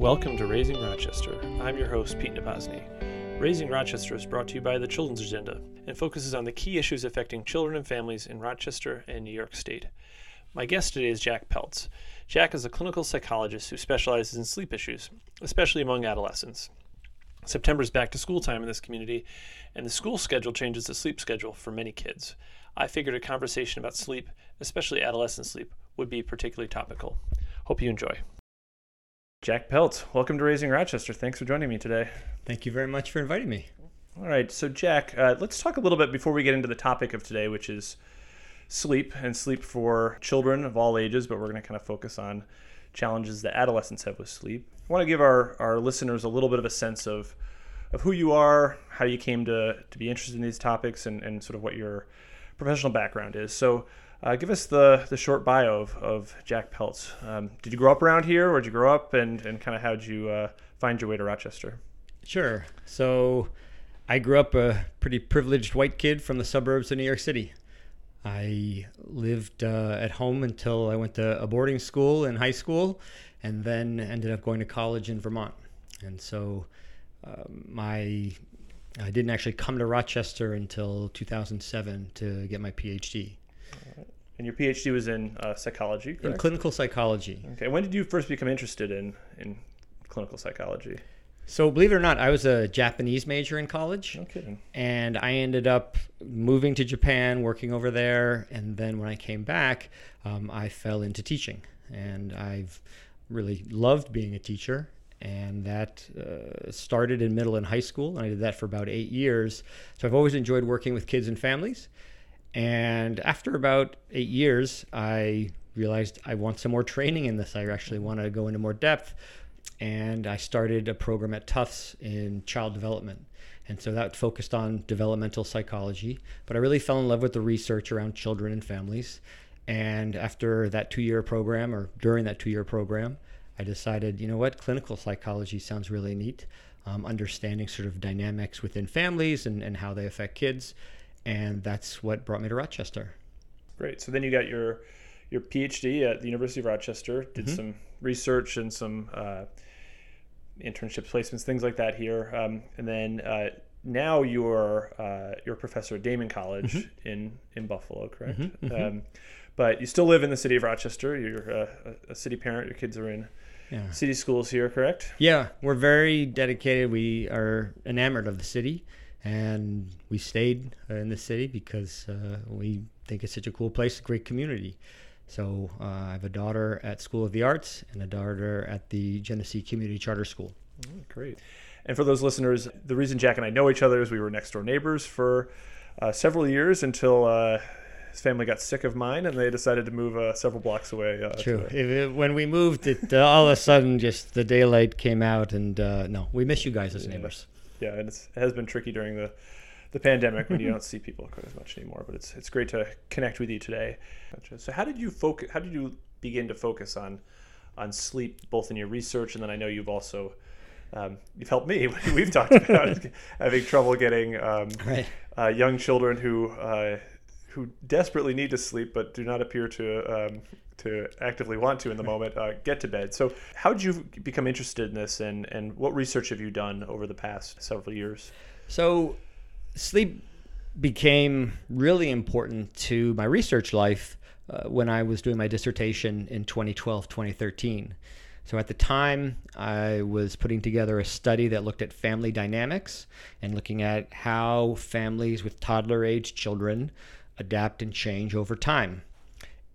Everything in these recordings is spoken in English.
Welcome to Raising Rochester. I'm your host, Pete Nabozny. Raising Rochester is brought to you by the Children's Agenda and focuses on the key issues affecting children and families in Rochester and New York State. My guest today is Jack Peltz. Jack is a clinical psychologist who specializes in sleep issues, especially among adolescents. September is back to school time in this community, and the school schedule changes the sleep schedule for many kids. I figured a conversation about sleep, especially adolescent sleep, would be particularly topical. Hope you enjoy. Jack Peltz, welcome to Raising Rochester. Thanks for joining me today. Thank you very much for inviting me. All right, so Jack, uh, let's talk a little bit before we get into the topic of today, which is sleep and sleep for children of all ages, but we're going to kind of focus on challenges that adolescents have with sleep. I want to give our, our listeners a little bit of a sense of, of who you are, how you came to, to be interested in these topics, and, and sort of what your professional background is. So, uh, give us the, the short bio of, of Jack Peltz. Um, did you grow up around here? Where'd you grow up? And, and kind of how did you uh, find your way to Rochester? Sure. So I grew up a pretty privileged white kid from the suburbs of New York City. I lived uh, at home until I went to a boarding school in high school and then ended up going to college in Vermont. And so um, my I didn't actually come to Rochester until 2007 to get my PhD. And your PhD was in uh, psychology, correct? In clinical psychology. Okay. When did you first become interested in, in clinical psychology? So, believe it or not, I was a Japanese major in college. No kidding. And I ended up moving to Japan, working over there. And then when I came back, um, I fell into teaching. And I've really loved being a teacher. And that uh, started in middle and high school. And I did that for about eight years. So, I've always enjoyed working with kids and families. And after about eight years, I realized I want some more training in this. I actually want to go into more depth. And I started a program at Tufts in child development. And so that focused on developmental psychology. But I really fell in love with the research around children and families. And after that two year program, or during that two year program, I decided, you know what, clinical psychology sounds really neat. Um, understanding sort of dynamics within families and, and how they affect kids and that's what brought me to Rochester. Great. So then you got your your PhD at the University of Rochester, did mm-hmm. some research and some uh, internship placements, things like that here, um, and then uh, now you're uh, you're a professor at Daemen College mm-hmm. in in Buffalo, correct? Mm-hmm. mm-hmm. Um, but you still live in the city of Rochester. You're a, a city parent. Your kids are in yeah. city schools here, correct? Yeah, we're very dedicated. We are enamored of the city and we stayed uh, in the city because uh, we think it's such a cool place, a great community. So uh, I have a daughter at School of the Arts and a daughter at the Genesee Community Charter School. Oh, great. And for those listeners, the reason Jack and I know each other is we were next door neighbors for uh, several years until uh, his family got sick of mine and they decided to move uh, several blocks away. Uh, True. It, when we moved, it uh, all of a sudden just the daylight came out, and uh, no, we miss you guys as neighbors yeah, and it has been tricky during the the pandemic when you don't see people quite as much anymore. But it's it's great to connect with you today. So how did you focus? How did you begin to focus on on sleep, both in your research and then I know you've also um, you've helped me. We've talked about having trouble getting um, right. uh, young children who uh, who desperately need to sleep but do not appear to um, to actively want to in the moment uh, get to bed. So, how did you become interested in this, and and what research have you done over the past several years? So, sleep became really important to my research life uh, when I was doing my dissertation in 2012, 2013. So at the time, I was putting together a study that looked at family dynamics and looking at how families with toddler age children adapt and change over time.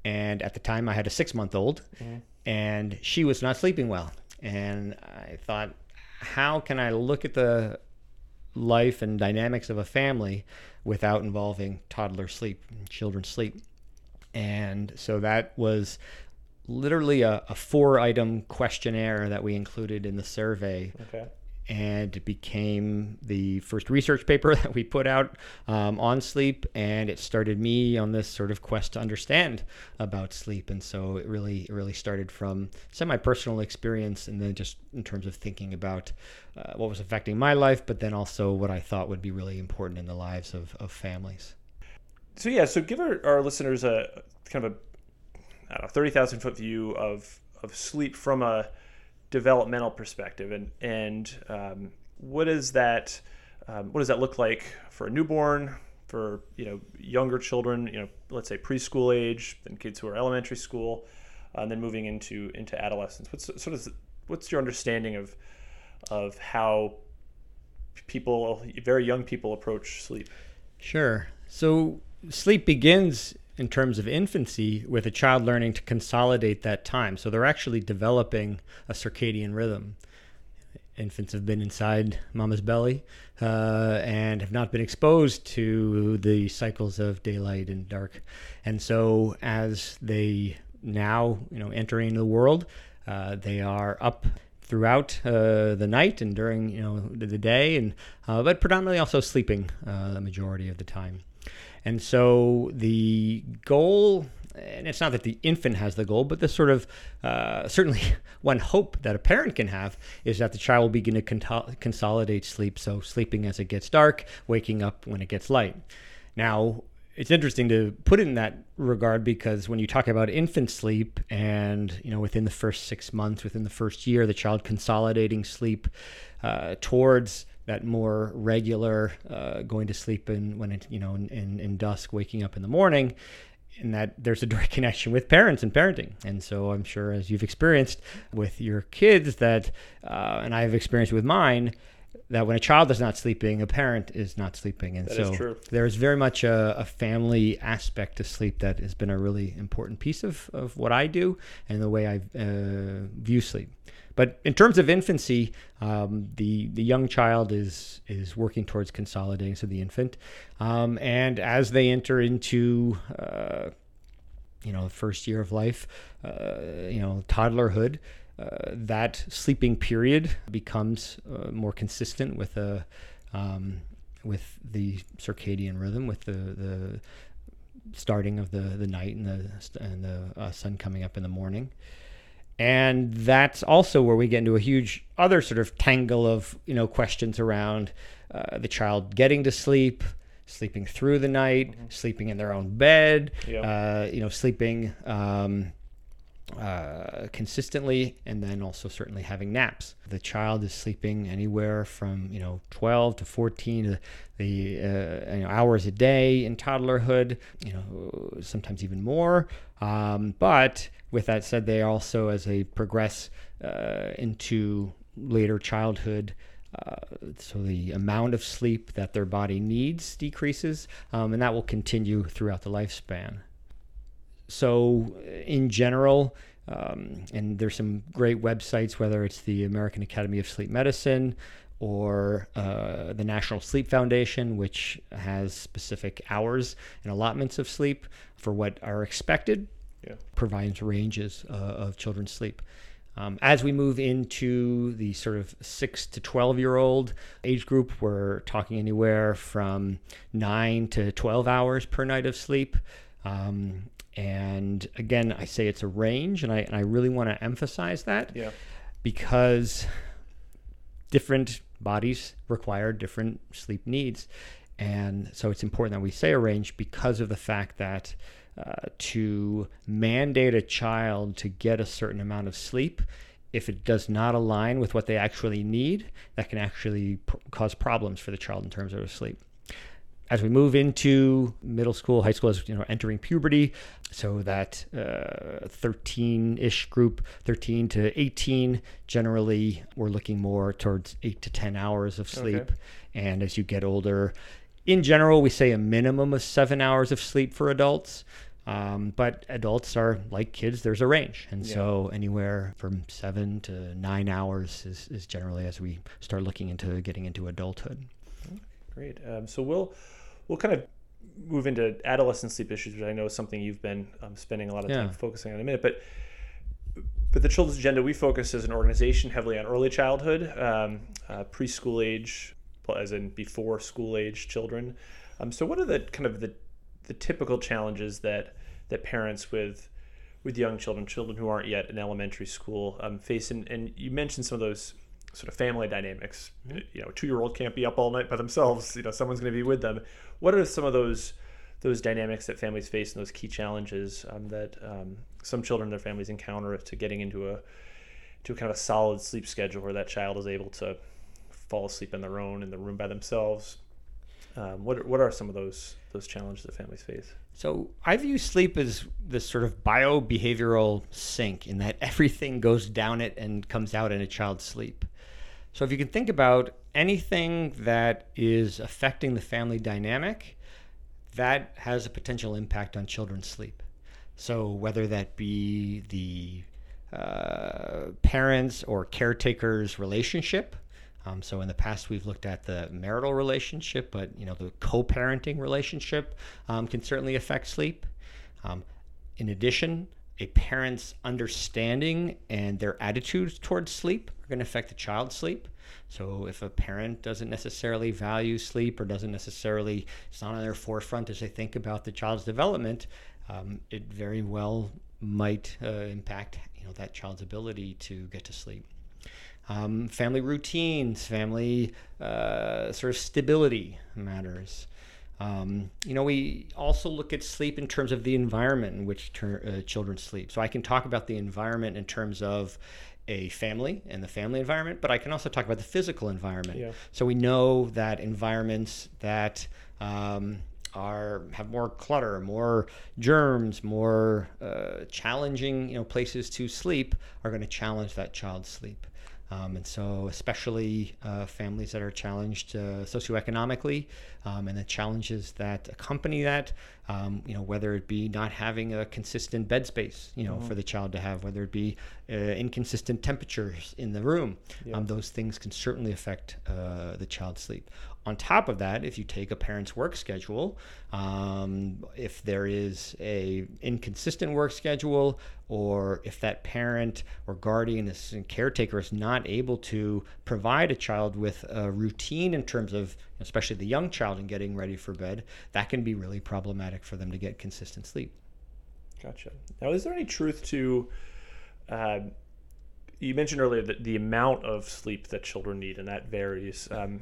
And at the time, I had a six month old, mm-hmm. and she was not sleeping well. And I thought, how can I look at the life and dynamics of a family without involving toddler sleep, children's sleep? And so that was literally a, a four item questionnaire that we included in the survey. Okay and became the first research paper that we put out um, on sleep and it started me on this sort of quest to understand about sleep. And so it really it really started from semi-personal experience and then just in terms of thinking about uh, what was affecting my life but then also what i thought would be really important in the lives of, of families. So yeah so give our, our listeners a kind of a 30,000 foot view of of sleep from a developmental perspective, and and um, what is that? Um, what does that look like for a newborn? For you know younger children, you know, let's say preschool age, then kids who are elementary school, uh, and then moving into into adolescence. What's sort of what's your understanding of of how people, very young people, approach sleep? Sure. So sleep begins in terms of infancy with a child learning to consolidate that time. So they're actually developing a circadian rhythm infants have been inside mama's belly uh, and have not been exposed to the cycles of daylight and dark. And so as they now, you know, entering the world, uh, they are up throughout uh, the night and during, you know, the, day, and uh, but predominantly also sleeping uh, the majority of the time. And so the goal and it's not that the infant has the goal, but the sort of uh, certainly one hope that a parent can have is that the child will begin to con- consolidate sleep. So sleeping as it gets dark, waking up when it gets light. Now, it's interesting to put it in that regard because when you talk about infant sleep and you know within the first six months within the first year the child consolidating sleep uh, towards that more regular uh, going to sleep in when it you know in, in, in dusk waking up in the morning and that there's a direct connection with parents and parenting. And so I'm sure as you've experienced with your kids that, uh, and I've experienced with mine, that when a child is not sleeping, a parent is not sleeping. And that so there's very much a, a, family aspect to sleep that has been a really important piece of, of what I do and the way I uh, view sleep. But in terms of infancy, um, the the young child is is working towards consolidating, so the infant, um, and as they enter into uh, you know the first year of life, uh, you know toddlerhood, uh, that sleeping period becomes uh, more consistent with a um, with the circadian rhythm, with the the starting of the the night and the and the uh, sun coming up in the morning and that's also where we get into a huge other sort of tangle of you know questions around uh, the child getting to sleep sleeping through the night mm-hmm. sleeping in their own bed yep. uh, you know sleeping um, uh, consistently and then also certainly having naps the child is sleeping anywhere from you know 12 to 14 to the uh, you know, hours a day in toddlerhood you know sometimes even more um, but with that said they also as they progress uh, into later childhood uh, so the amount of sleep that their body needs decreases, um, and that will continue throughout the lifespan. So, in general, um, and there's some great websites, whether it's the American Academy of Sleep Medicine or uh, the National Sleep Foundation, which has specific hours and allotments of sleep for what are expected, yeah. provides ranges uh, of children's sleep. Um, as we move into the sort of six to 12 year old age group, we're talking anywhere from nine to 12 hours per night of sleep. Um, and again, I say it's a range, and I, and I really want to emphasize that yeah. because different bodies require different sleep needs. And so it's important that we say a range because of the fact that uh, to mandate a child to get a certain amount of sleep, if it does not align with what they actually need, that can actually pr- cause problems for the child in terms of sleep as we move into middle school, high school, as you know, entering puberty, so that 13-ish uh, group, 13 to 18, generally we're looking more towards eight to 10 hours of sleep. Okay. And as you get older, in general, we say a minimum of seven hours of sleep for adults. Um, but adults are like kids, there's a range. And yeah. so anywhere from seven to nine hours is, is generally as we start looking into getting into adulthood. Great. Um, so we'll we'll kind of move into adolescent sleep issues, which I know is something you've been um, spending a lot of time focusing on in a minute. But but the Children's Agenda, we focus as an organization heavily on early childhood, um, uh, preschool age, as in before school age children. Um, so, what are the kind of the the typical challenges that that parents with with young children, children who aren't yet in elementary school, um, face? And, and you mentioned some of those sort of family dynamics. Mm-hmm. You know, a two year old can't be up all night by themselves. You know, someone's going to be with them. What are some of those those dynamics that families face and those key challenges um, that um, some children and their families encounter to getting into a to kind of a solid sleep schedule where that child is able to fall asleep on their own in the room by themselves. Um, what what are some of those those challenges that families face? So I view sleep as this sort of bio behavioral sink in that everything goes down it and comes out in a child's sleep. So if you can think about anything that is affecting the family dynamic, that has a potential impact on children's sleep. So whether that be the uh, parents or caretakers relationship, um, so in the past, we've looked at the marital relationship, but you know the co-parenting relationship um, can certainly affect sleep. Um, in addition, a parent's understanding and their attitudes towards sleep are going to affect the child's sleep. So if a parent doesn't necessarily value sleep or doesn't necessarily, it's not on their forefront as they think about the child's development, um, it very well might uh, impact you know that child's ability to get to sleep um, family routines, family uh, sort of stability matters. Um, you know, we also look at sleep in terms of the environment in which ter- uh, children sleep. So I can talk about the environment in terms of a family and the family environment, but I can also talk about the physical environment. Yeah. So we know that environments that um, are have more clutter, more germs, more uh, challenging, you know, places to sleep are going to challenge that child's sleep. Um, and so, especially uh, families that are challenged uh, socioeconomically, um, and the challenges that accompany that, um, you know, whether it be not having a consistent bed space, you know, mm-hmm. for the child to have, whether it be uh, inconsistent temperatures in the room, yeah. Um, those things can certainly affect uh, the child's sleep. On top of that, if you take a parent's work schedule, um, if there is a inconsistent work schedule, or if that parent or guardian is, and caretaker is not able to provide a child with a routine in terms of, especially the young child, in getting ready for bed, that can be really problematic for them to get consistent sleep. Gotcha. Now, is there any truth to? Uh, you mentioned earlier that the amount of sleep that children need, and that varies. Um,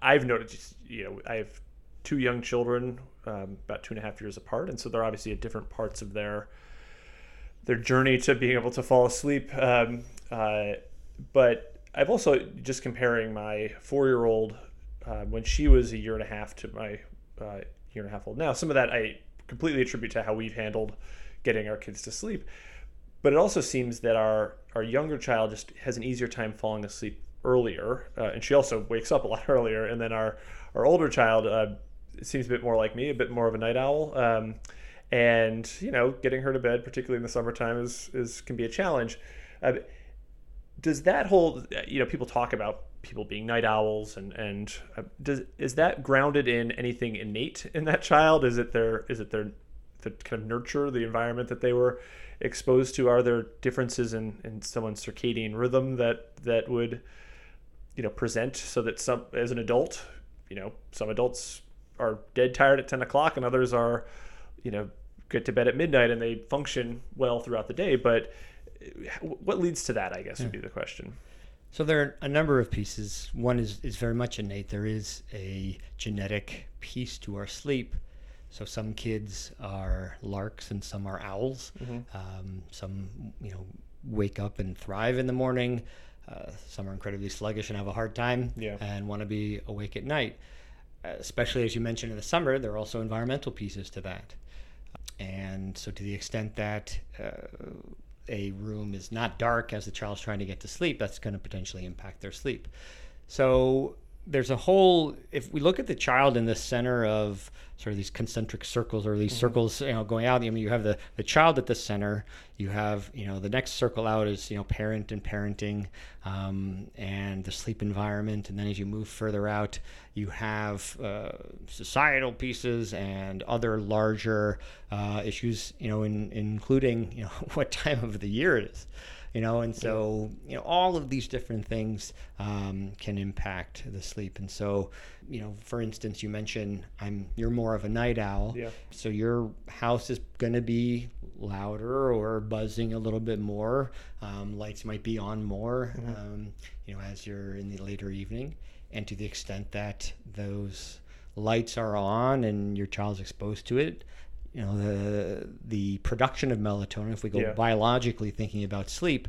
I've noticed, you know, I have two young children, um, about two and a half years apart, and so they're obviously at different parts of their their journey to being able to fall asleep. Um, uh, but I've also just comparing my four year old uh, when she was a year and a half to my uh, year and a half old now. Some of that I completely attribute to how we've handled getting our kids to sleep. But it also seems that our our younger child just has an easier time falling asleep earlier, uh, and she also wakes up a lot earlier. And then our our older child uh, seems a bit more like me, a bit more of a night owl. Um, and you know, getting her to bed, particularly in the summertime, is is can be a challenge. Uh, does that whole you know people talk about people being night owls and and uh, does is that grounded in anything innate in that child? Is it their is it their the kind of nurture the environment that they were exposed to? Are there differences in in someone's circadian rhythm that that would you know present so that some as an adult you know some adults are dead tired at 10 o'clock and others are you know get to bed at midnight and they function well throughout the day but what leads to that i guess would be the question so there are a number of pieces one is, is very much innate there is a genetic piece to our sleep so some kids are larks and some are owls mm-hmm. um, some you know wake up and thrive in the morning uh, some are incredibly sluggish and have a hard time yeah. and want to be awake at night. Especially as you mentioned in the summer, there are also environmental pieces to that. And so, to the extent that uh, a room is not dark as the child's trying to get to sleep, that's going to potentially impact their sleep. So, there's a whole if we look at the child in the center of sort of these concentric circles or these mm-hmm. circles you know going out i mean you have the the child at the center you have you know the next circle out is you know parent and parenting um, and the sleep environment and then as you move further out you have uh, societal pieces and other larger uh, issues you know in, including you know what time of the year it is you know and so you know all of these different things um, can impact the sleep. And so you know for instance you mentioned i'm you're more of a night owl. Yeah. so your house is going to be louder or buzzing a little bit more. Um, lights might be on more mm-hmm. um, you know as you're in the later evening. And to the extent that those lights are on and your child's exposed to it you know the the production of melatonin if we go yeah. biologically thinking about sleep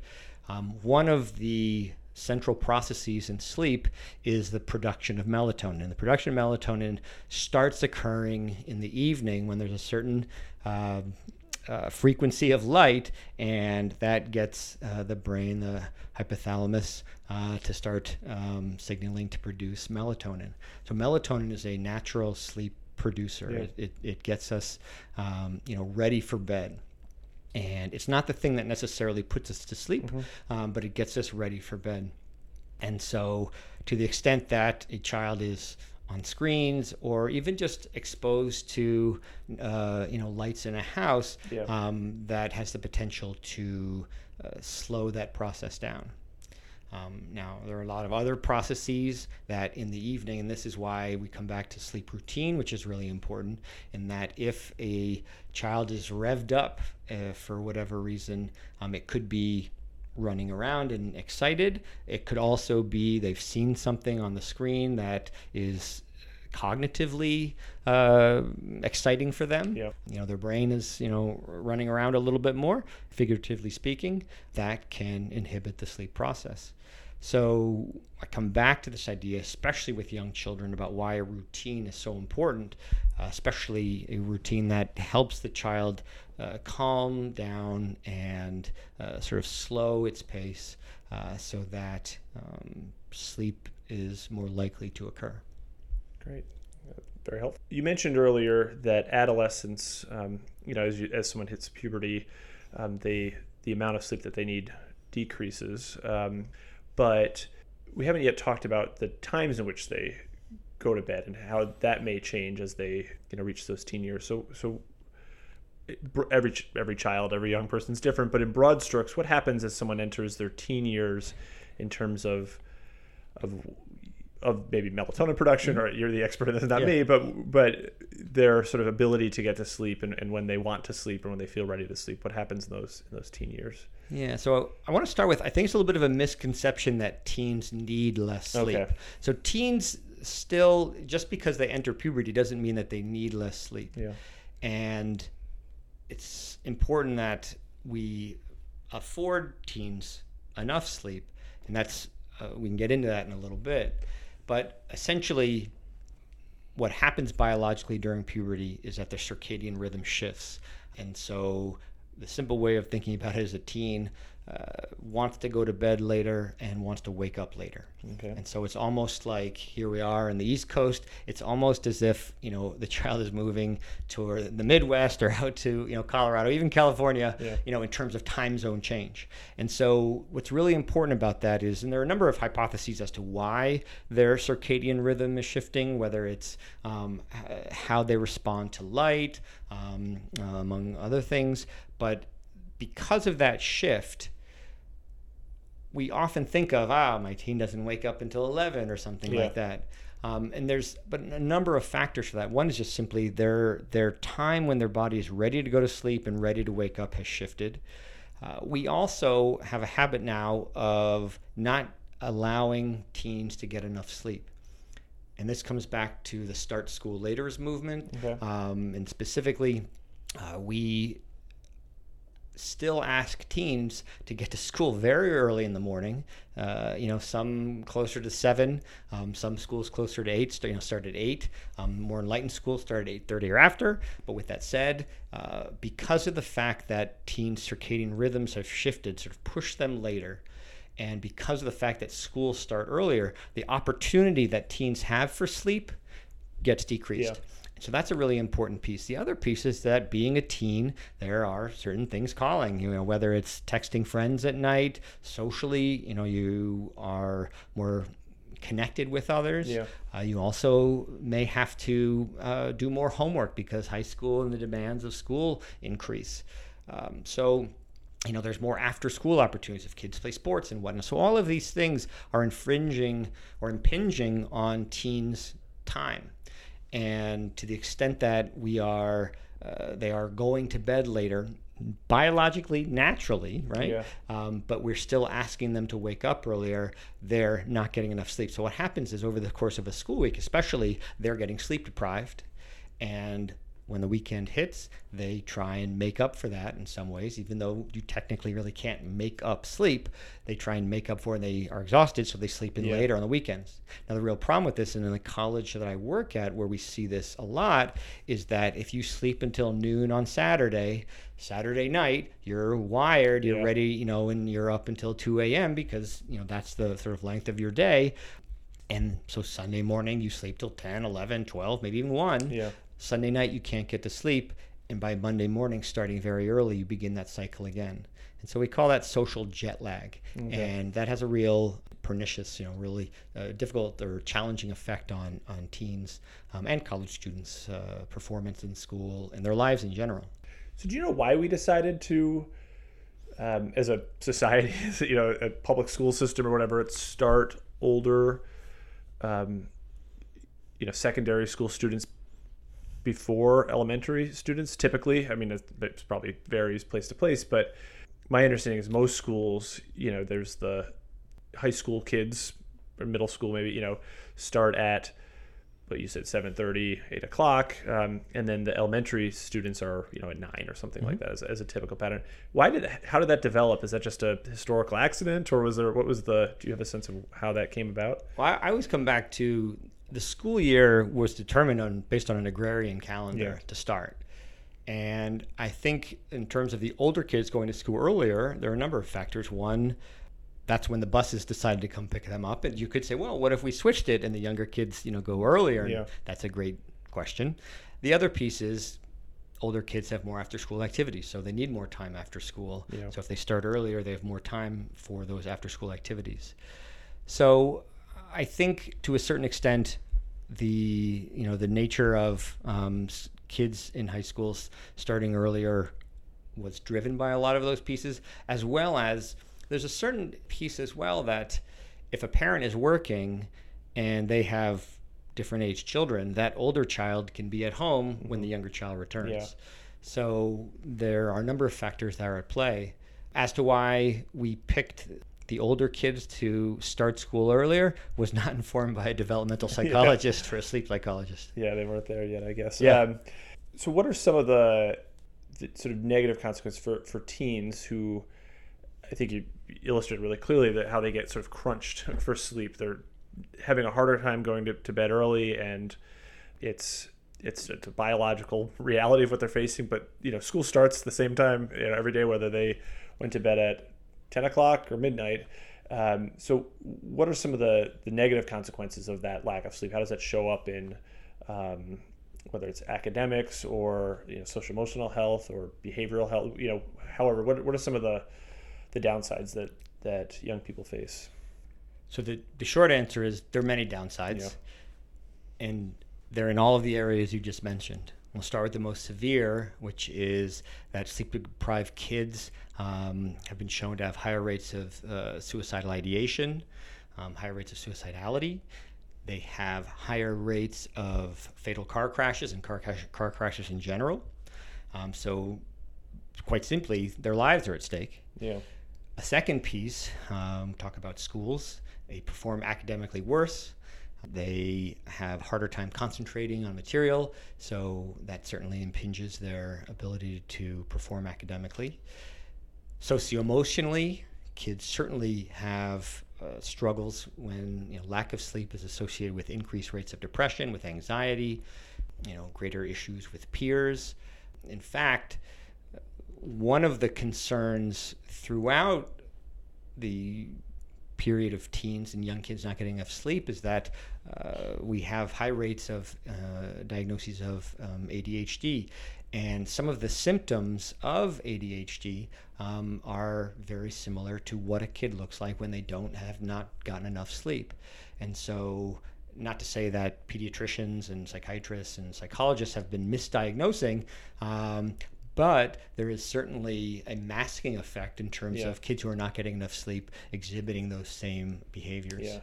Um, one of the central processes in sleep is the production of melatonin. And the production of melatonin starts occurring in the evening when there's a certain uh, uh, frequency of light, and that gets uh, the brain, the hypothalamus, uh, to start um, signaling to produce melatonin. So melatonin is a natural sleep producer. Yeah. It, it, it gets us, um, you know, ready for bed and it's not the thing that necessarily puts us to sleep, Mm-hmm. um, but it gets us ready for bed. And so, to the extent that a child is on screens or even just exposed to, uh, you know, lights in a house, Yeah. um, that has the potential to uh, slow that process down. Um, now, there are a lot of other processes that in the evening, and this is why we come back to sleep routine, which is really important, in that if a child is revved up uh, for whatever reason, um, it could be running around and excited. It could also be they've seen something on the screen that is cognitively uh, exciting for them. Yeah. You know, their brain is, you know, running around a little bit more, figuratively speaking. That can inhibit the sleep process. So I come back to this idea, especially with young children, about why a routine is so important, uh, especially a routine that helps the child uh, calm down and uh, sort of slow its pace uh, so that um, sleep is more likely to occur. Great. Very helpful. You mentioned earlier that adolescents, um, you know, as, you, as someone hits puberty, um, they the amount of sleep that they need decreases. Um, but we haven't yet talked about the times in which they go to bed and how that may change as they you know reach those teen years. So so every every child, every young person's different. But in broad strokes, what happens as someone enters their teen years in terms of of of maybe melatonin production, or you're the expert in this, not Yeah. me, but but their sort of ability to get to sleep and, and when they want to sleep and when they feel ready to sleep. What happens in those in those teen years? Yeah, so I want to start with I think it's a little bit of a misconception that teens need less sleep. Okay. So teens still just because they enter puberty doesn't mean that they need less sleep. Yeah. And it's important that we afford teens enough sleep, and that's uh, we can get into that in a little bit. But essentially, what happens biologically during puberty is that their circadian rhythm shifts, and so the simple way of thinking about it is a teen uh, wants to go to bed later and wants to wake up later. Okay. And so it's almost like here we are in the East Coast. It's almost as if you know the child is moving to the Midwest or out to you know Colorado, even California. Yeah. You know, in terms of time zone change. And so what's really important about that is, and there are a number of hypotheses as to why their circadian rhythm is shifting, whether it's um, how they respond to light, um, uh, among other things. But because of that shift, we often think of ah my teen doesn't wake up until 11 or something Yeah. like that. Um, and there's but a number of factors for that. One is just simply their their time when their body is ready to go to sleep and ready to wake up has shifted. Uh, we also have a habit now of not allowing teens to get enough sleep. And this comes back to the start school later's movement. Okay. um, and specifically uh, we still ask teens to get to school very early in the morning. Uh, you know, some closer to seven, um, some schools closer to eight. You know, start at eight. Um, more enlightened schools start at eight thirty or after. But with that said, uh, because of the fact that teens' circadian rhythms have shifted, sort of push them later. And because of the fact that schools start earlier, the opportunity that teens have for sleep gets decreased. Yeah. So that's a really important piece. The other piece is that being a teen, there are certain things calling. You know, whether it's texting friends at night, socially, you know, you are more connected with others. Yeah. Uh, you also may have to uh, do more homework because high school and the demands of school increase. Um, so, you know, there's more after school opportunities if kids play sports and whatnot. So, all of these things are infringing or impinging on teens' time. And to the extent that we are, uh, they are going to bed later, biologically, naturally, right? Yeah. Um, but we're still asking them to wake up earlier. They're not getting enough sleep. So what happens is over the course of a school week, especially, they're getting sleep deprived, and when the weekend hits, they try and make up for that in some ways, even though you technically really can't make up sleep. They try and make up for it and they are exhausted, so they sleep in Yeah. later on the weekends. Now, the real problem with this, and in the college that I work at, where we see this a lot, is that if you sleep until noon on Saturday, Saturday night, you're wired, you're Yeah. ready, you know, and you're up until 2 a.m. because, you know, that's the sort of length of your day. And so Sunday morning, you sleep till 10, 11, 12, maybe even 1. Yeah. Sunday night you can't get to sleep, and by Monday morning, starting very early, you begin that cycle again. And so we call that social jet lag, and that has a real pernicious, you know, really uh, difficult or challenging effect on on teens um, and college students' uh, performance in school and their lives in general. So do you know why we decided to, um, as a society, you know, a public school system or whatever, start older, um, you know, secondary school students before elementary students? Typically, I mean, it, it probably varies place to place, but my understanding is most schools, you know, there's the high school kids or middle school, maybe, you know, start at but you said 7.30 8 o'clock um, and then the elementary students are you know at 9 or something like that as, as a typical pattern. Why did how did that develop? Is that just a historical accident or was there what was the do you have a sense of how that came about? Well, I, I always come back to the school year was determined on based on an agrarian calendar Yeah. to start. And I think in terms of the older kids going to school earlier, there are a number of factors. One, that's when the buses decided to come pick them up. And you could say, well, what if we switched it and the younger kids, you know, go earlier? Yeah. That's a great question. The other piece is older kids have more after school activities, so they need more time after school. Yeah. So if they start earlier, they have more time for those after school activities. So I think to a certain extent, the you know the nature of um, kids in high schools starting earlier was driven by a lot of those pieces, as well as there's a certain piece as well that if a parent is working and they have different age children, that older child can be at home when the younger child returns. Yeah. So there are a number of factors that are at play as to why we picked the older kids to start school earlier was not informed by a developmental psychologist or a sleep psychologist. yeah they weren't there yet i guess Yeah. um, so what are some of the, the sort of negative consequences for, for teens who i think you illustrated really clearly that how they get sort of crunched for sleep they're having a harder time going to, to bed early and it's it's a biological reality of what they're facing but you know school starts the same time you know, every day whether they went to bed at 10 o'clock or midnight. Um, so what are some of the, the negative consequences of that lack of sleep? How does that show up in um, whether it's academics or you know, social emotional health or behavioral health? You know however what, what are some of the the downsides that that young people face? So the, the short answer is there are many downsides, Yeah. and they're in all of the areas you just mentioned. We'll start with the most severe, which is that sleep deprived kids um, have been shown to have higher rates of uh, suicidal ideation, um, higher rates of suicidality. They have higher rates of fatal car crashes and car, crash, car crashes in general. Um, so, quite simply, their lives are at stake. yeah A second piece, um, talk about schools. They perform academically worse. They have harder time concentrating on material, so that certainly impinges their ability to perform academically. Socioemotionally, kids certainly have uh, struggles when you know, lack of sleep is associated with increased rates of depression, with anxiety, you know, greater issues with peers. In fact, one of the concerns throughout the period of teens and young kids not getting enough sleep is that uh, we have high rates of uh, diagnoses of um, ADHD. And some of the symptoms of ADHD um, are very similar to what a kid looks like when they don't have not gotten enough sleep. And so, not to say that pediatricians and psychiatrists and psychologists have been misdiagnosing, um, but there is certainly a masking effect in terms Yeah. of kids who are not getting enough sleep exhibiting those same behaviors. Yeah.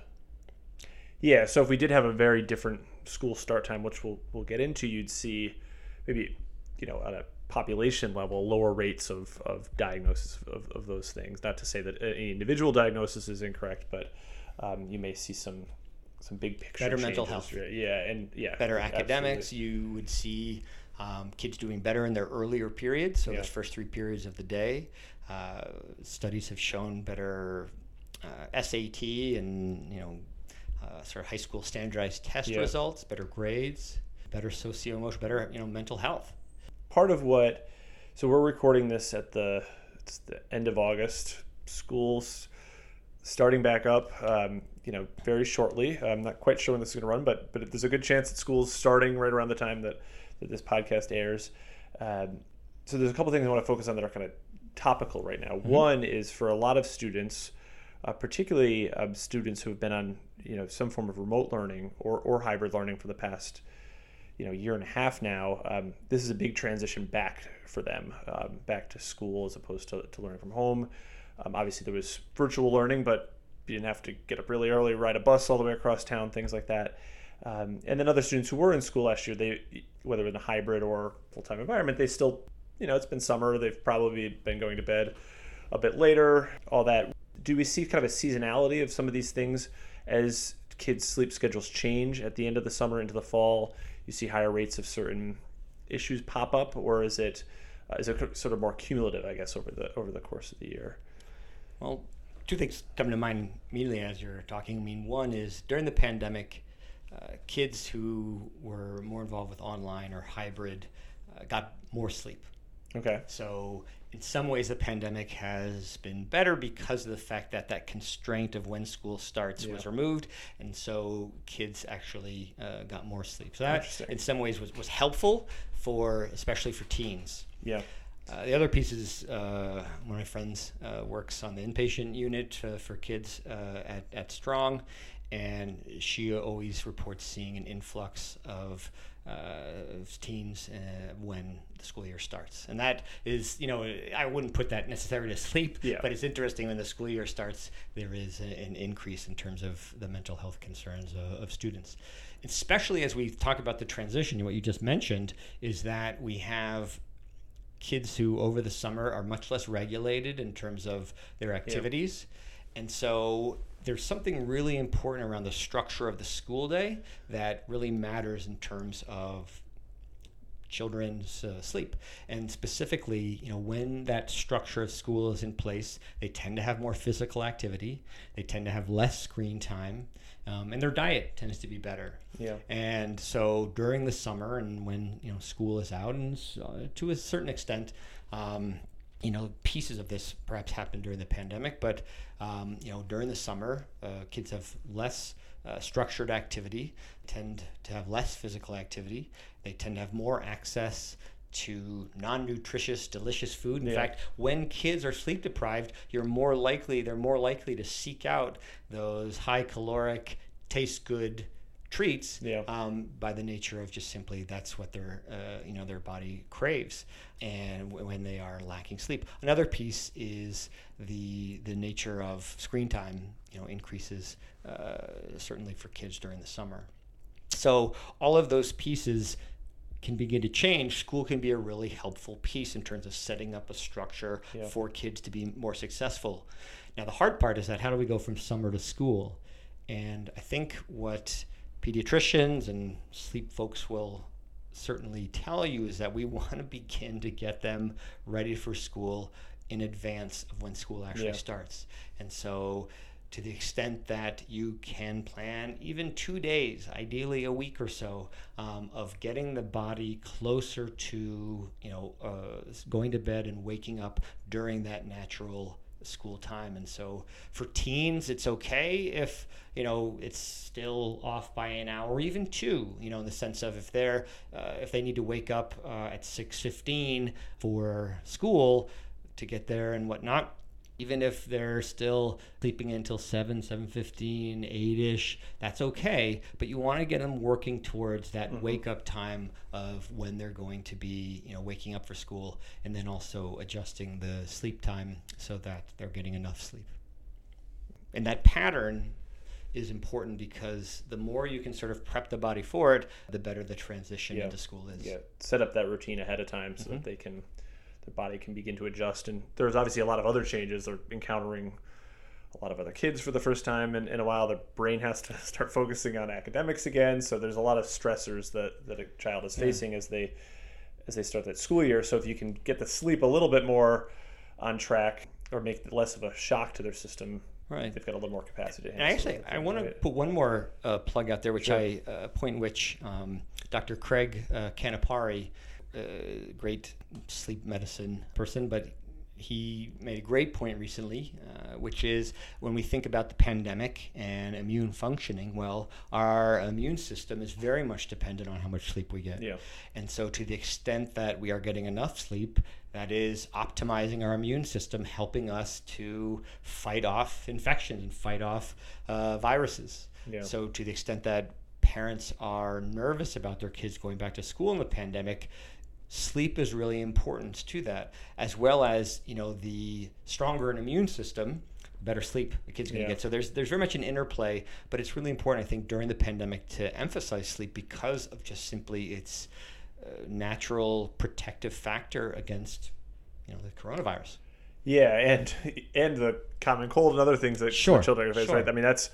Yeah. So if we did have a very different school start time, which we'll we'll get into, you'd see maybe you know at a population level lower rates of, of diagnosis of, of those things. Not to say that any individual diagnosis is incorrect, but um, you may see some some big picture Better mental health. Yeah, and yeah, better absolutely. academics. You would see um, kids doing better in their earlier periods, so Yeah. those first three periods of the day. Uh, studies have shown better uh, SAT and you know uh, sort of high school standardized test Yeah. results, better grades, better socio emotional, better you know mental health. Part of what so we're recording this at the it's the end of august. Schools starting back up um, you know very shortly. I'm not quite sure when this is going to run but but there's a good chance that school's starting right around the time that, that this podcast airs. Um, so there's a couple things i want to focus on that are kind of topical right now. One is for a lot of students uh, particularly um, students who have been on you know some form of remote learning or, or hybrid learning for the past you know year and a half now um, this is a big transition back for them um, back to school as opposed to, to learning from home. Um, obviously there was virtual learning but you didn't have to get up really early ride a bus all the way across town things like that. Um, and then other students who were in school last year they whether in a hybrid or full-time environment they still you know it's been summer they've probably been going to bed a bit later all that. Do we see kind of a seasonality of some of these things as kids sleep schedules change at the end of the summer into the fall you see higher rates of certain issues pop up or is it uh, is it sort of more cumulative i guess over the over the course of the year Well, two things come to mind immediately as you're talking. I mean, one is during the pandemic, uh, kids who were more involved with online or hybrid uh, got more sleep. Okay So, in some ways, the pandemic has been better because of the fact that that constraint of when school starts was removed, and so kids actually uh, got more sleep. So that, in some ways, was, was helpful for especially for teens. yeah Uh, the other piece is uh, one of my friends uh, works on the inpatient unit uh, for kids uh, at, at Strong, and she always reports seeing an influx of, uh, of teens uh, when the school year starts. And that is, you know, I wouldn't put that necessarily to sleep, Yeah. but it's interesting when the school year starts, there is a, an increase in terms of the mental health concerns of, of students. Especially as we talk about the transition, what you just mentioned is that we have kids who over the summer are much less regulated in terms of their activities. And so there's something really important around the structure of the school day that really matters in terms of children's uh, sleep. And specifically you know when that structure of school is in place they tend to have more physical activity. They tend to have less screen time um, and their diet tends to be better. Yeah. And so during the summer and when you know school is out, and uh, to a certain extent, um, you know pieces of this perhaps happened during the pandemic, but um, you know during the summer, uh, kids have less uh, structured activity, tend to have less physical activity. They tend to have more access to non-nutritious delicious food in Yeah. fact when kids are sleep deprived you're more likely they're more likely to seek out those high caloric taste good treats Yeah. um, by the nature of just simply that's what their uh, you know their body craves and w- when they are lacking sleep another piece is the the nature of screen time you know increases uh, certainly for kids during the summer so all of those pieces can begin to change, school can be a really helpful piece in terms of setting up a structure Yeah. for kids to be more successful. Now, the hard part is that how do we go from summer to school? And I think what pediatricians and sleep folks will certainly tell you is that we want to begin to get them ready for school in advance of when school actually Yeah. starts. And so, to the extent that you can plan even two days, ideally a week or so, um, of getting the body closer to you know uh, going to bed and waking up during that natural school time. And so for teens it's okay if you know it's still off by an hour or even two you know in the sense of if they're uh, if they need to wake up uh, at 6.15 for school to get there and whatnot even if they're still sleeping until 7 7.15 8ish that's okay. But you want to get them working towards that mm-hmm. wake up time of when they're going to be you know waking up for school and then also adjusting the sleep time so that they're getting enough sleep. And that pattern is important because the more you can sort of prep the body for it the better the transition Yeah. into school is. Yeah. Set up that routine ahead of time so that mm-hmm. they can the body can begin to adjust and there's obviously a lot of other changes they're encountering a lot of other kids for the first time in, in a while. The brain has to start focusing on academics again. So there's a lot of stressors that, that a child is facing yeah. as they as they start that school year. So if you can get the sleep a little bit more on track or make less of a shock to their system, right? They've got a little more capacity. And actually, I want to put one more uh, plug out there, which sure. I uh, point which um, Dr. Craig uh, Canapari, uh, great sleep medicine person, but he made a great point recently, uh, which is when we think about the pandemic and immune functioning, well, our immune system is very much dependent on how much sleep we get. Yeah. And so, to the extent that we are getting enough sleep, that is optimizing our immune system, helping us to fight off infections and fight off uh, viruses. Yeah. So, to the extent that parents are nervous about their kids going back to school in the pandemic, sleep is really important to that, as well as you know the stronger an immune system, better sleep the kid's going to yeah. get. So there's there's very much an interplay, but it's really important, I think, during the pandemic to emphasize sleep because of just simply its uh, natural protective factor against you know the coronavirus. Yeah, and and the common cold and other things that sure. children face. Sure. Right. I mean, that's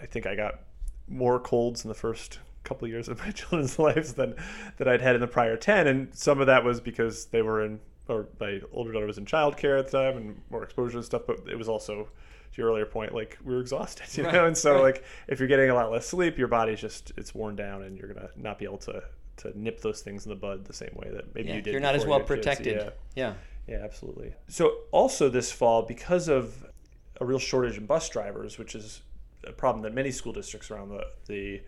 I think I got more colds in the first couple of years of my children's lives than that I'd had in the prior 10 and some of that was because they were in or my older daughter was in childcare at the time and more exposure and stuff but it was also to your earlier point like we were exhausted you right. know and so right. like if you're getting a lot less sleep your body's just it's worn down and you're gonna not be able to to nip those things in the bud the same way that maybe yeah, you did you're not as well protected yeah. yeah yeah absolutely so also this fall because of a real shortage in bus drivers which is a problem that many school districts around the the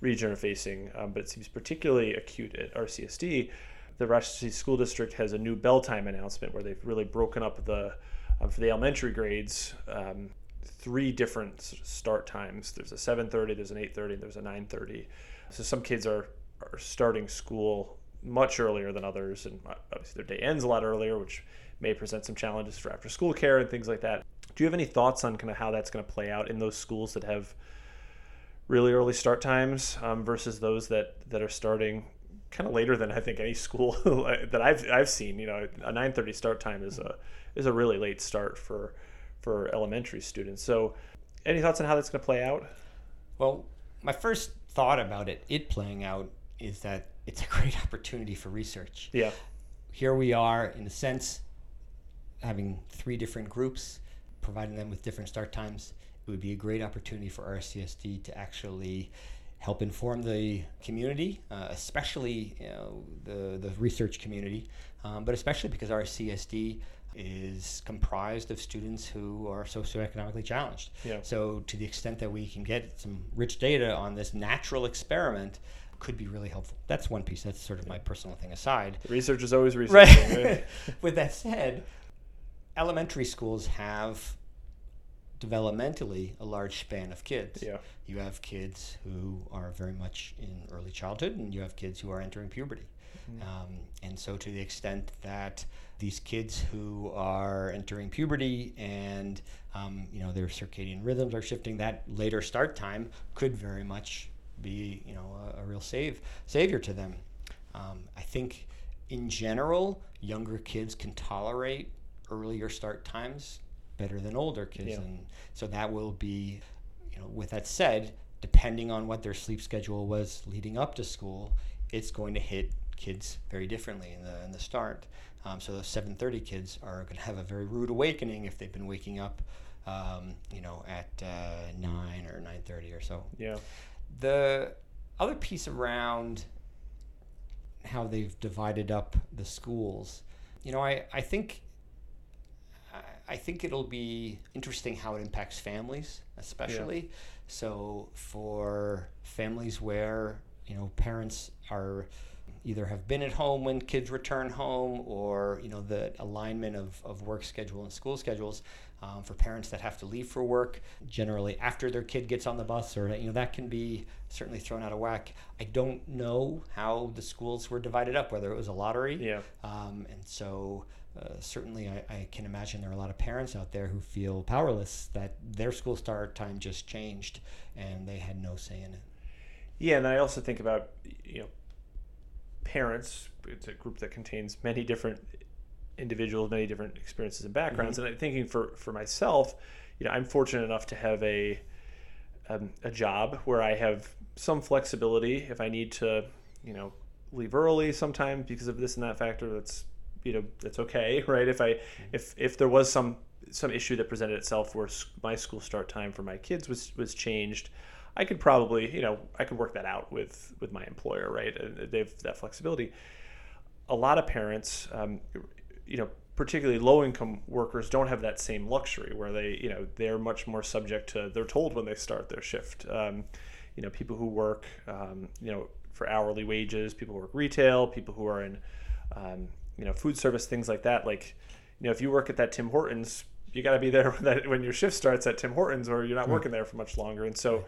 region are facing, um, but it seems particularly acute at RCSD. The Rochester School District has a new bell time announcement where they've really broken up the um, for the elementary grades um, three different start times. There's a 7:30, there's an 8:30, there's a 9:30. So some kids are are starting school much earlier than others, and obviously their day ends a lot earlier, which may present some challenges for after school care and things like that. Do you have any thoughts on kind of how that's going to play out in those schools that have really early start times um, versus those that that are starting kind of later than I think any school that I've I've seen. You know, a 9:30 start time is a is a really late start for for elementary students. So, any thoughts on how that's going to play out? Well, my first thought about it, it playing out, is that it's a great opportunity for research. Yeah. Here we are, in a sense, having three different groups, providing them with different start times it would be a great opportunity for RCSD to actually help inform the community, uh, especially you know, the, the research community, um, but especially because RCSD is comprised of students who are socioeconomically challenged. Yeah. So, to the extent that we can get some rich data on this natural experiment, could be really helpful. That's one piece. That's sort of my personal thing aside. Research is always research. Right. With that said, elementary schools have developmentally a large span of kids. Yeah. You have kids who are very much in early childhood, and you have kids who are entering puberty. Mm-hmm. Um, and so, to the extent that these kids who are entering puberty and um, you know their circadian rhythms are shifting, that later start time could very much be you know a, a real save savior to them. Um, I think in general, younger kids can tolerate earlier start times better than older kids, yeah. and so that will be, you know. With that said, depending on what their sleep schedule was leading up to school, it's going to hit kids very differently in the in the start. Um, so those 7:30 kids are going to have a very rude awakening if they've been waking up, um, you know, at uh, nine or 9:30 or so. Yeah. The other piece around how they've divided up the schools, you know, I I think I think it'll be interesting how it impacts families, especially. Yeah. So for families where you know parents are either have been at home when kids return home or you know the alignment of, of work schedule and school schedules um, for parents that have to leave for work generally after their kid gets on the bus or you know that can be certainly thrown out of whack i don't know how the schools were divided up whether it was a lottery yeah um, and so uh, certainly I, I, can imagine there are a lot of parents out there who feel powerless that their school start time just changed and they had no say in it. Yeah, and I also think about you know parents. It's a group that contains many different individuals, many different experiences and backgrounds. Mm-hmm. And I'm thinking for for myself, you know, I'm fortunate enough to have a um, a job where I have some flexibility if I need to, you know, leave early sometimes because of this and that factor. That's you know that's okay, right? If I if if there was some some issue that presented itself where my school start time for my kids was was changed, I could probably you know I could work that out with with my employer, right? And They have that flexibility. A lot of parents, um, you know, particularly low income workers don't have that same luxury where they you know they're much more subject to they're told when they start their shift um, you know people who work um, you know for hourly wages people who work retail people who are in um, you know food service things like that like you know if you work at that tim hortons you got to be there when, that, when your shift starts at tim hortons or you're not working there for much longer. And so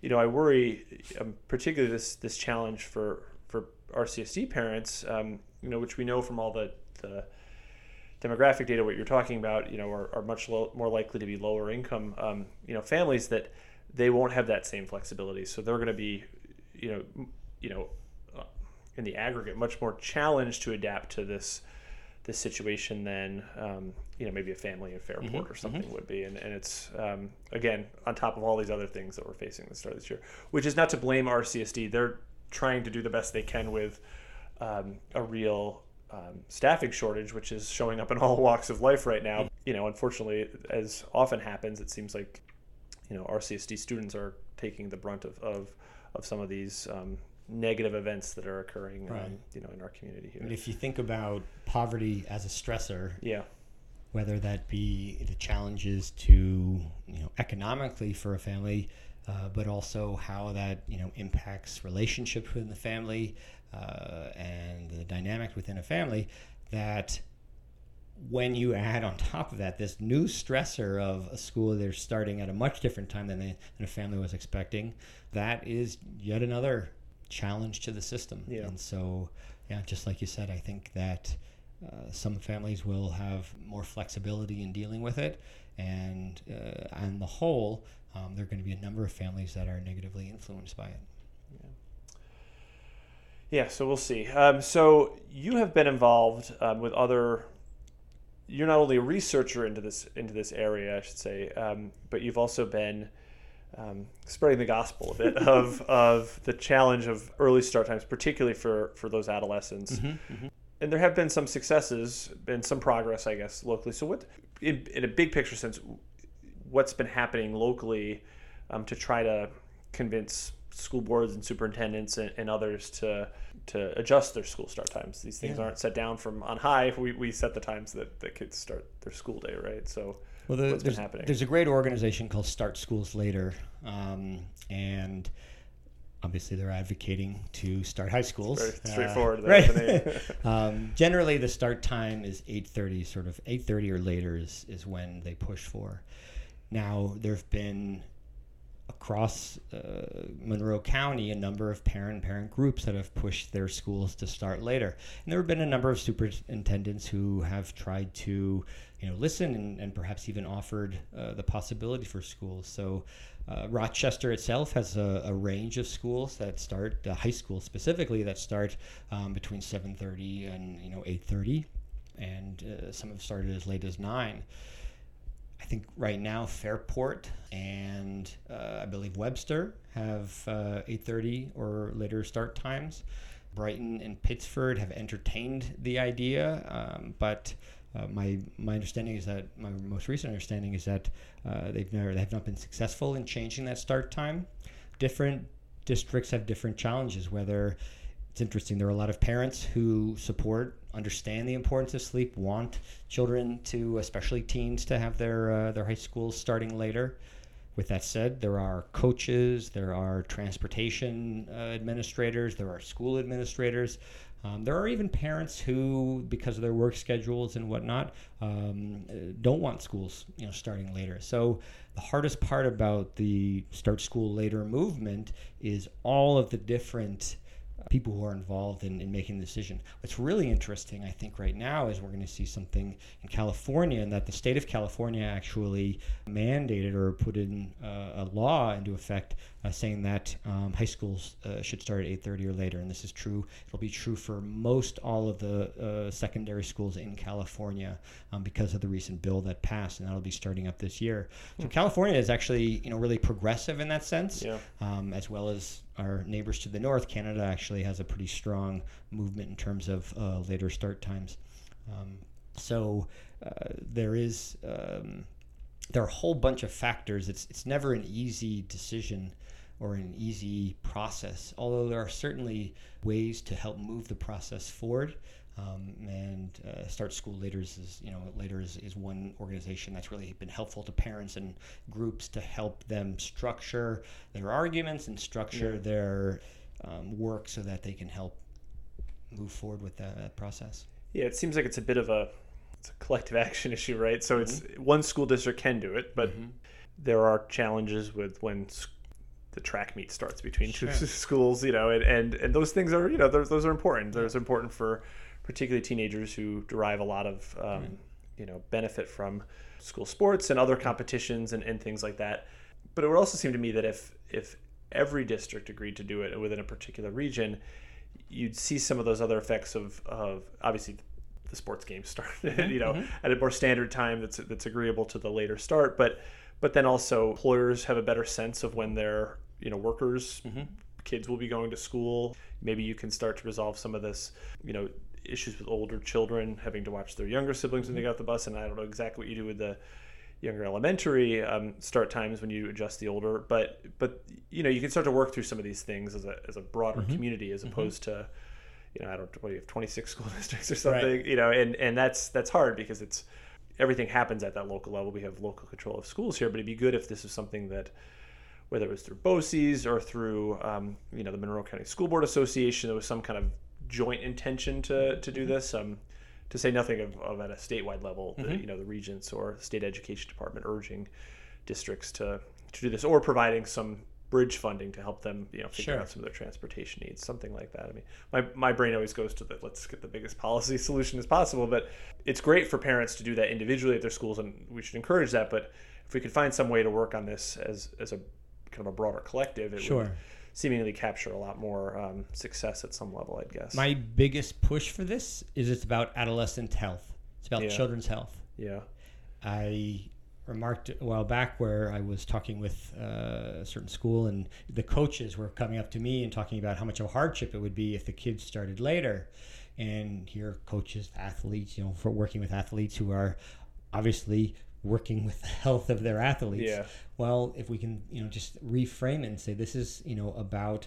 you know i worry um, particularly this this challenge for for rcsd parents um, you know which we know from all the the demographic data, what you're talking about, you know, are, are much low, more likely to be lower income, um, you know, families that they won't have that same flexibility. So they're going to be, you know, you know, in the aggregate, much more challenged to adapt to this this situation than um, you know maybe a family in Fairport mm-hmm, or something mm-hmm. would be. And, and it's um, again on top of all these other things that we're facing at the start of this year, which is not to blame RCSD. They're trying to do the best they can with um, a real um, staffing shortage, which is showing up in all walks of life right now. You know, unfortunately, as often happens, it seems like you know RCSD students are taking the brunt of of, of some of these um, negative events that are occurring, um, right. um, you know, in our community here. And if you think about poverty as a stressor, yeah, whether that be the challenges to you know economically for a family. Uh, but also how that you know impacts relationships within the family, uh, and the dynamics within a family that when you add on top of that this new stressor of a school they're starting at a much different time than, they, than a family was expecting, that is yet another challenge to the system. Yeah. And so, yeah, just like you said, I think that uh, some families will have more flexibility in dealing with it. And uh, on the whole, um, there are going to be a number of families that are negatively influenced by it. Yeah, Yeah, so we'll see. Um, so you have been involved um, with other. You're not only a researcher into this into this area, I should say, um, but you've also been um, spreading the gospel a bit of of the challenge of early start times, particularly for for those adolescents. Mm-hmm, mm-hmm. And there have been some successes, and some progress, I guess, locally. So, what, in, in a big picture sense, what's been happening locally um, to try to convince school boards and superintendents and, and, others to to adjust their school start times. These things yeah. aren't set down from on high. We, we set the times that, the kids start their school day, right? So well, the, what's been happening? There's a great organization called Start Schools Later, um, and obviously they're advocating to start high schools. Very uh, straightforward, uh, right? um, generally, the start time is 8:30. Sort of 8:30 or later is is when they push for. Now there have been across uh, Monroe County a number of parent parent groups that have pushed their schools to start later. And there have been a number of superintendents who have tried to, you know, listen and, and perhaps even offered uh, the possibility for schools. So uh, Rochester itself has a, a, range of schools that start, uh, high schools specifically, that start um, between 7.30 and, you know, 8.30. And uh, some have started as late as 9. I think right now Fairport and uh, I believe Webster have uh, 8:30 or later start times. Brighton and Pittsford have entertained the idea, um, but uh, my my understanding is that my most recent understanding is that uh, they've never they have not been successful in changing that start time. Different districts have different challenges. Whether it's interesting, there are a lot of parents who support understand the importance of sleep, want children to, especially teens, to have their uh, their high schools starting later. With that said, there are coaches, there are transportation uh, administrators, there are school administrators. Um, there are even parents who, because of their work schedules and whatnot, um, don't want schools, you know, starting later. So the hardest part about the start school later movement is all of the different people who are involved in, in making the decision. What's really interesting, I think, right now is we're going to see something in California, and that the state of California actually mandated or put in uh, a law into effect uh, saying that um, high schools uh, should start at 8:30 or later. And this is true. It'll be true for most all of the uh, secondary schools in California um, because of the recent bill that passed, and that'll be starting up this year. So California is actually, you know, really progressive in that sense, Yeah. um, as well as our neighbors to the north. Canada actually has a pretty strong movement in terms of uh, later start times. Um, so uh, there is um, there are a whole bunch of factors. It's it's never an easy decision or an easy process. Although there are certainly ways to help move the process forward. Um, and uh, Start School Later is, you know, Later is, is one organization that's really been helpful to parents and groups to help them structure their arguments and structure Yeah. their um, work so that they can help move forward with that, that process. Yeah, it seems like it's a bit of a it's a collective action issue, right? So it's one school district can do it, but there are challenges with when the track meet starts between two Sure. schools, you know, and, and and those things are you know those those are important. Those are important for particularly teenagers who derive a lot of um, you know benefit from school sports and other competitions and, and things like that. But it would also seem to me that if if every district agreed to do it within a particular region, you'd see some of those other effects of, of obviously the sports games start mm-hmm, you know mm-hmm. at a more standard time that's that's agreeable to the later start. But but then also employers have a better sense of when their you know workers mm-hmm. kids will be going to school. Maybe you can start to resolve some of this you know issues with older children having to watch their younger siblings when they get off the bus and i don't know exactly what you do with the younger elementary um, start times when you adjust the older but but you know you can start to work through some of these things as a, as a broader community as opposed to you know i don't what do you have 26 school districts or something Right. you know and and that's that's hard because it's everything happens at that local level. We have local control of schools here but it'd be good if this is something that whether it was through BOCES or through um, you know the Monroe County School Board Association, there was some kind of joint intention to to do this. Um, to say nothing of, of at a statewide level, the, you know the regents or state education department urging districts to to do this, or providing some bridge funding to help them you know figure Sure. out some of their transportation needs, something like that. I mean, my my brain always goes to the let's get the biggest policy solution as possible, but it's great for parents to do that individually at their schools, and we should encourage that. But if we could find some way to work on this as as a kind of a broader collective, it Sure. would seemingly capture a lot more um, success at some level, I'd guess. My biggest push for this is it's about adolescent health. It's about Yeah. children's health. yeah, I remarked a while back where I was talking with uh, a certain school, and the coaches were coming up to me and talking about how much of a hardship it would be if the kids started later. And here, coaches, athletes, you know, for working with athletes who are obviously working with the health of their athletes. Yeah. Well, if we can, you know, just reframe it and say this is, you know, about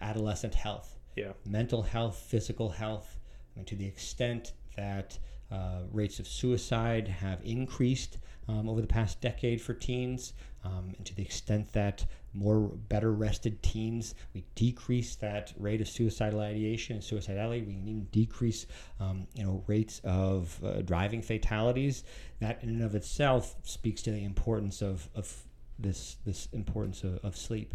adolescent health yeah, mental health, physical health, I mean, to the extent that uh, rates of suicide have increased um, over the past decade for teens, um, and to the extent that more better rested teens, we decrease that rate of suicidal ideation and suicidality. We need to decrease, um, you know, rates of uh, driving fatalities. That in and of itself speaks to the importance of, of this this importance of, of sleep.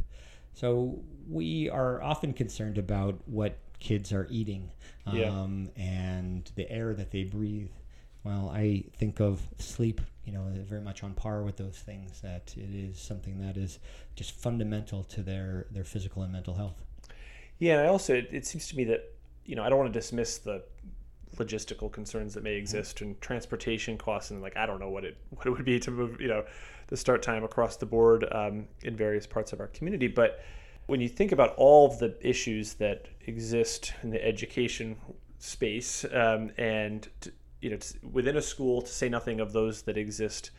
So we are often concerned about what kids are eating Yeah. um, and the air that they breathe. Well, I think of sleep, you know, very much on par with those things. That it is something that is just fundamental to their their physical and mental health. yeah. And I also, it, it seems to me that you know I don't want to dismiss the logistical concerns that may exist and transportation costs and like I don't know what it what it would be to move you know the start time across the board um, in various parts of our community, but when you think about all of the issues that exist in the education space um, and t- you know within a school to say nothing of those that exist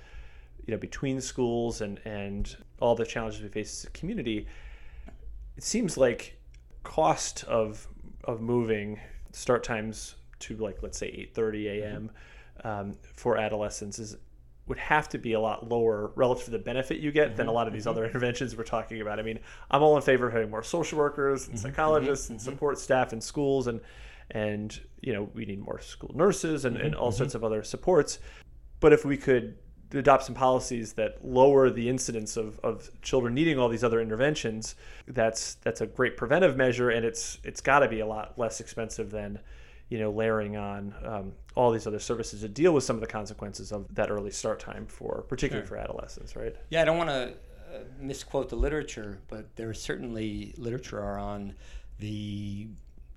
you know between schools and and all the challenges we face as a community it seems like cost of of moving start times to like let's say 8:30 a.m. Um, for adolescents is would have to be a lot lower relative to the benefit you get than a mm-hmm, lot of these mm-hmm. other interventions we're talking about. I mean, I'm all in favor of having more social workers and mm-hmm, psychologists and support staff in schools and and you know we need more school nurses and, and all sorts of other supports. But if we could adopt some policies that lower the incidence of, of children needing all these other interventions, that's that's a great preventive measure, and it's it's got to be a lot less expensive than you know layering on um, all these other services to deal with some of the consequences of that early start time for particularly sure. for adolescents, right? Yeah, I don't want to uh, misquote the literature, but there is certainly literature on the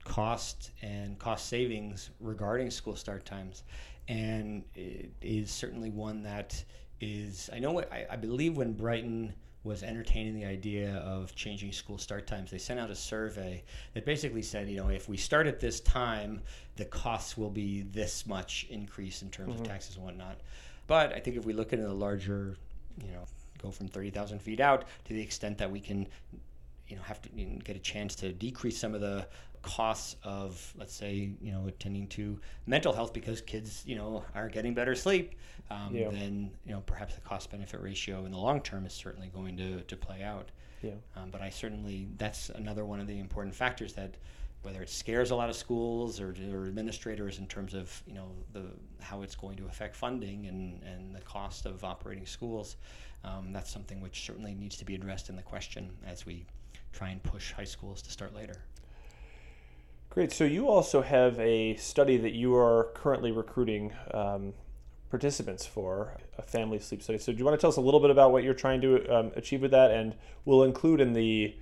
cost and cost savings regarding school start times and it is certainly one that is. I know. I, I believe when Brighton was entertaining the idea of changing school start times, they sent out a survey that basically said, you know, if we start at this time, the costs will be this much increase in terms mm-hmm. of taxes and whatnot. But I think if we look at a larger, you know, go from 30,000 feet out to the extent that we can, you know, have to get a chance to decrease some of the costs of let's say you know attending to mental health because kids you know are getting better sleep um, yeah. then you know perhaps the cost benefit ratio in the long term is certainly going to, to play out yeah. Um, but I certainly that's another one of the important factors that whether it scares a lot of schools or, or administrators in terms of you know the how it's going to affect funding and, and the cost of operating schools um, that's something which certainly needs to be addressed in the question as we try and push high schools to start later. Great. So you also have a study that you are currently recruiting um, participants for a family sleep study. So do you want to tell us a little bit about what you're trying to um, achieve with that? And we'll include in the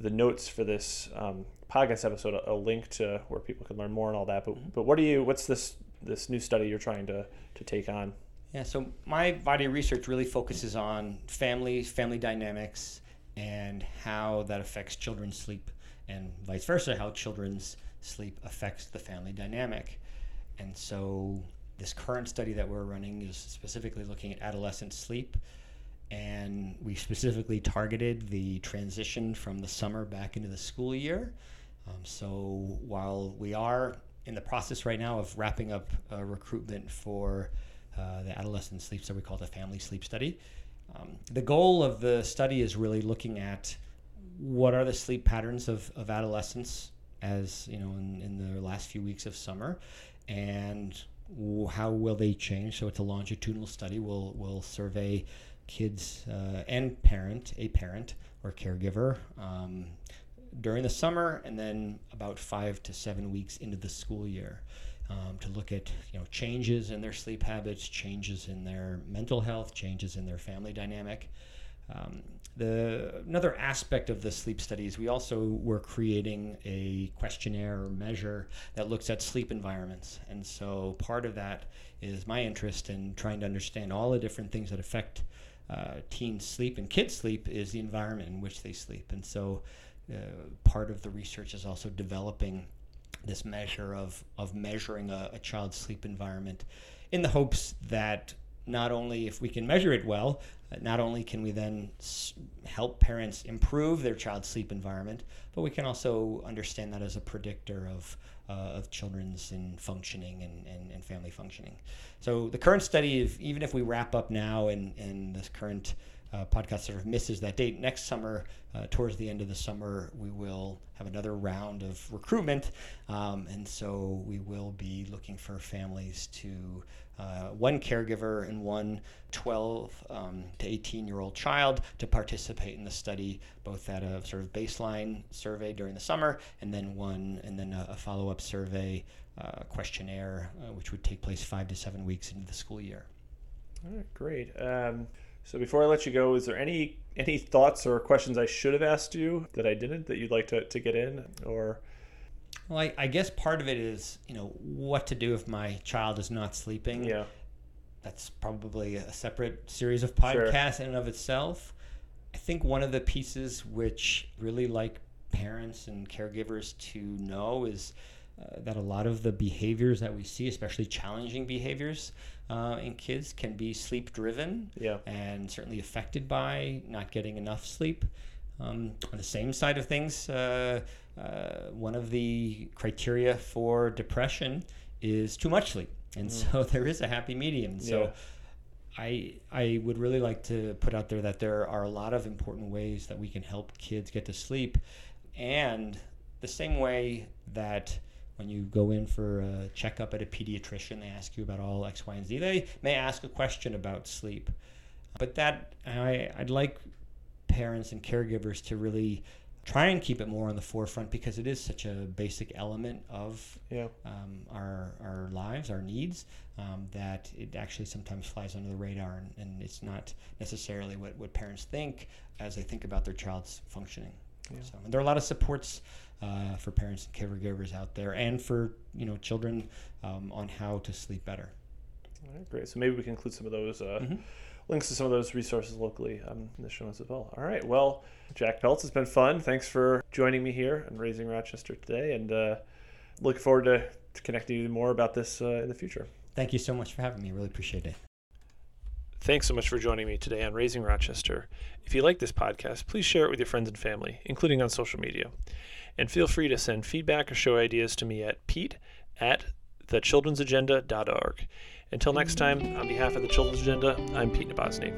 the notes for this um, podcast episode a, a, link to where people can learn more and all that. But mm-hmm. but what do you? What's this this new study you're trying to to take on? Yeah. So my body of research really focuses on family family dynamics and how that affects children's sleep and vice versa, how children's sleep affects the family dynamic. And so, this current study that we're running is specifically looking at adolescent sleep. And we specifically targeted the transition from the summer back into the school year. Um, so, while we are in the process right now of wrapping up uh, recruitment for uh, the adolescent sleep study, we call it a family sleep study. Um, the goal of the study is really looking at what are the sleep patterns of, of adolescents as you know in, in the last few weeks of summer? And how will they change? So it's a longitudinal study. We'll, we'll survey kids uh, and parent a parent or caregiver um, during the summer and then about five to seven weeks into the school year um, to look at you know changes in their sleep habits changes in their mental health changes in their family dynamic um, the another aspect of the sleep studies, we also were creating a questionnaire or measure that looks at sleep environments, and so part of that is my interest in trying to understand all the different things that affect uh, teens' sleep and kids' sleep is the environment in which they sleep, and so uh, part of the research is also developing this measure of of measuring a, a child's sleep environment in the hopes that not only if we can measure it well, not only can we then help parents improve their child's sleep environment, but we can also understand that as a predictor of, uh, of children's in functioning and, and, and, family functioning. So the current study, even if we wrap up now and, and this current uh, podcast sort of misses that date. Next summer, uh, towards the end of the summer, we will have another round of recruitment. Um, and so we will be looking for families to uh, one caregiver and one 12 um, to 18 year old child to participate in the study, both at a sort of baseline survey during the summer and then one and then a, a follow up survey uh, questionnaire, uh, which would take place five to seven weeks into the school year. All right, great. Um, so before I let you go, is there any any thoughts or questions I should have asked you that I didn't that you'd like to, to get in or? Well, I, I guess part of it is you know what to do if my child is not sleeping. Yeah, that's probably a separate series of podcasts sure. in and of itself. I think one of the pieces which really like parents and caregivers to know is uh, that a lot of the behaviors that we see, especially challenging behaviors uh, in kids, can be sleep driven yeah. and certainly affected by not getting enough sleep. Um, on the same side of things, uh, uh one of the criteria for depression is too much sleep. And mm. so there is a happy medium. So yeah. I, I would really like to put out there that there are a lot of important ways that we can help kids get to sleep. And the same way that when you go in for a checkup at a pediatrician, they ask you about all X, Y, and Z. They may ask a question about sleep, but that I, I'd like parents and caregivers to really try and keep it more on the forefront because it is such a basic element of Yeah. um, our our lives, our needs, um, that it actually sometimes flies under the radar, and, and it's not necessarily what, what parents think as they think about their child's functioning. Yeah. So, and there are a lot of supports uh, for parents and caregivers out there, and for you know children um, on how to sleep better. All right, great. So maybe we can include some of those uh, Mhm. Links to some of those resources locally um, in the show notes as well. All right. Well, Jack Peltz, it's been fun. Thanks for joining me here and Raising Rochester today, and uh, looking forward to, to connecting you more about this uh, in the future. Thank you so much for having me. Really appreciate it. Thanks so much for joining me today on Raising Rochester. If you like this podcast, please share it with your friends and family, including on social media. And feel free to send feedback or show ideas to me at pete at thechildrensagenda.org. Until next time, on behalf of the Children's Agenda, I'm Pete Nabozny.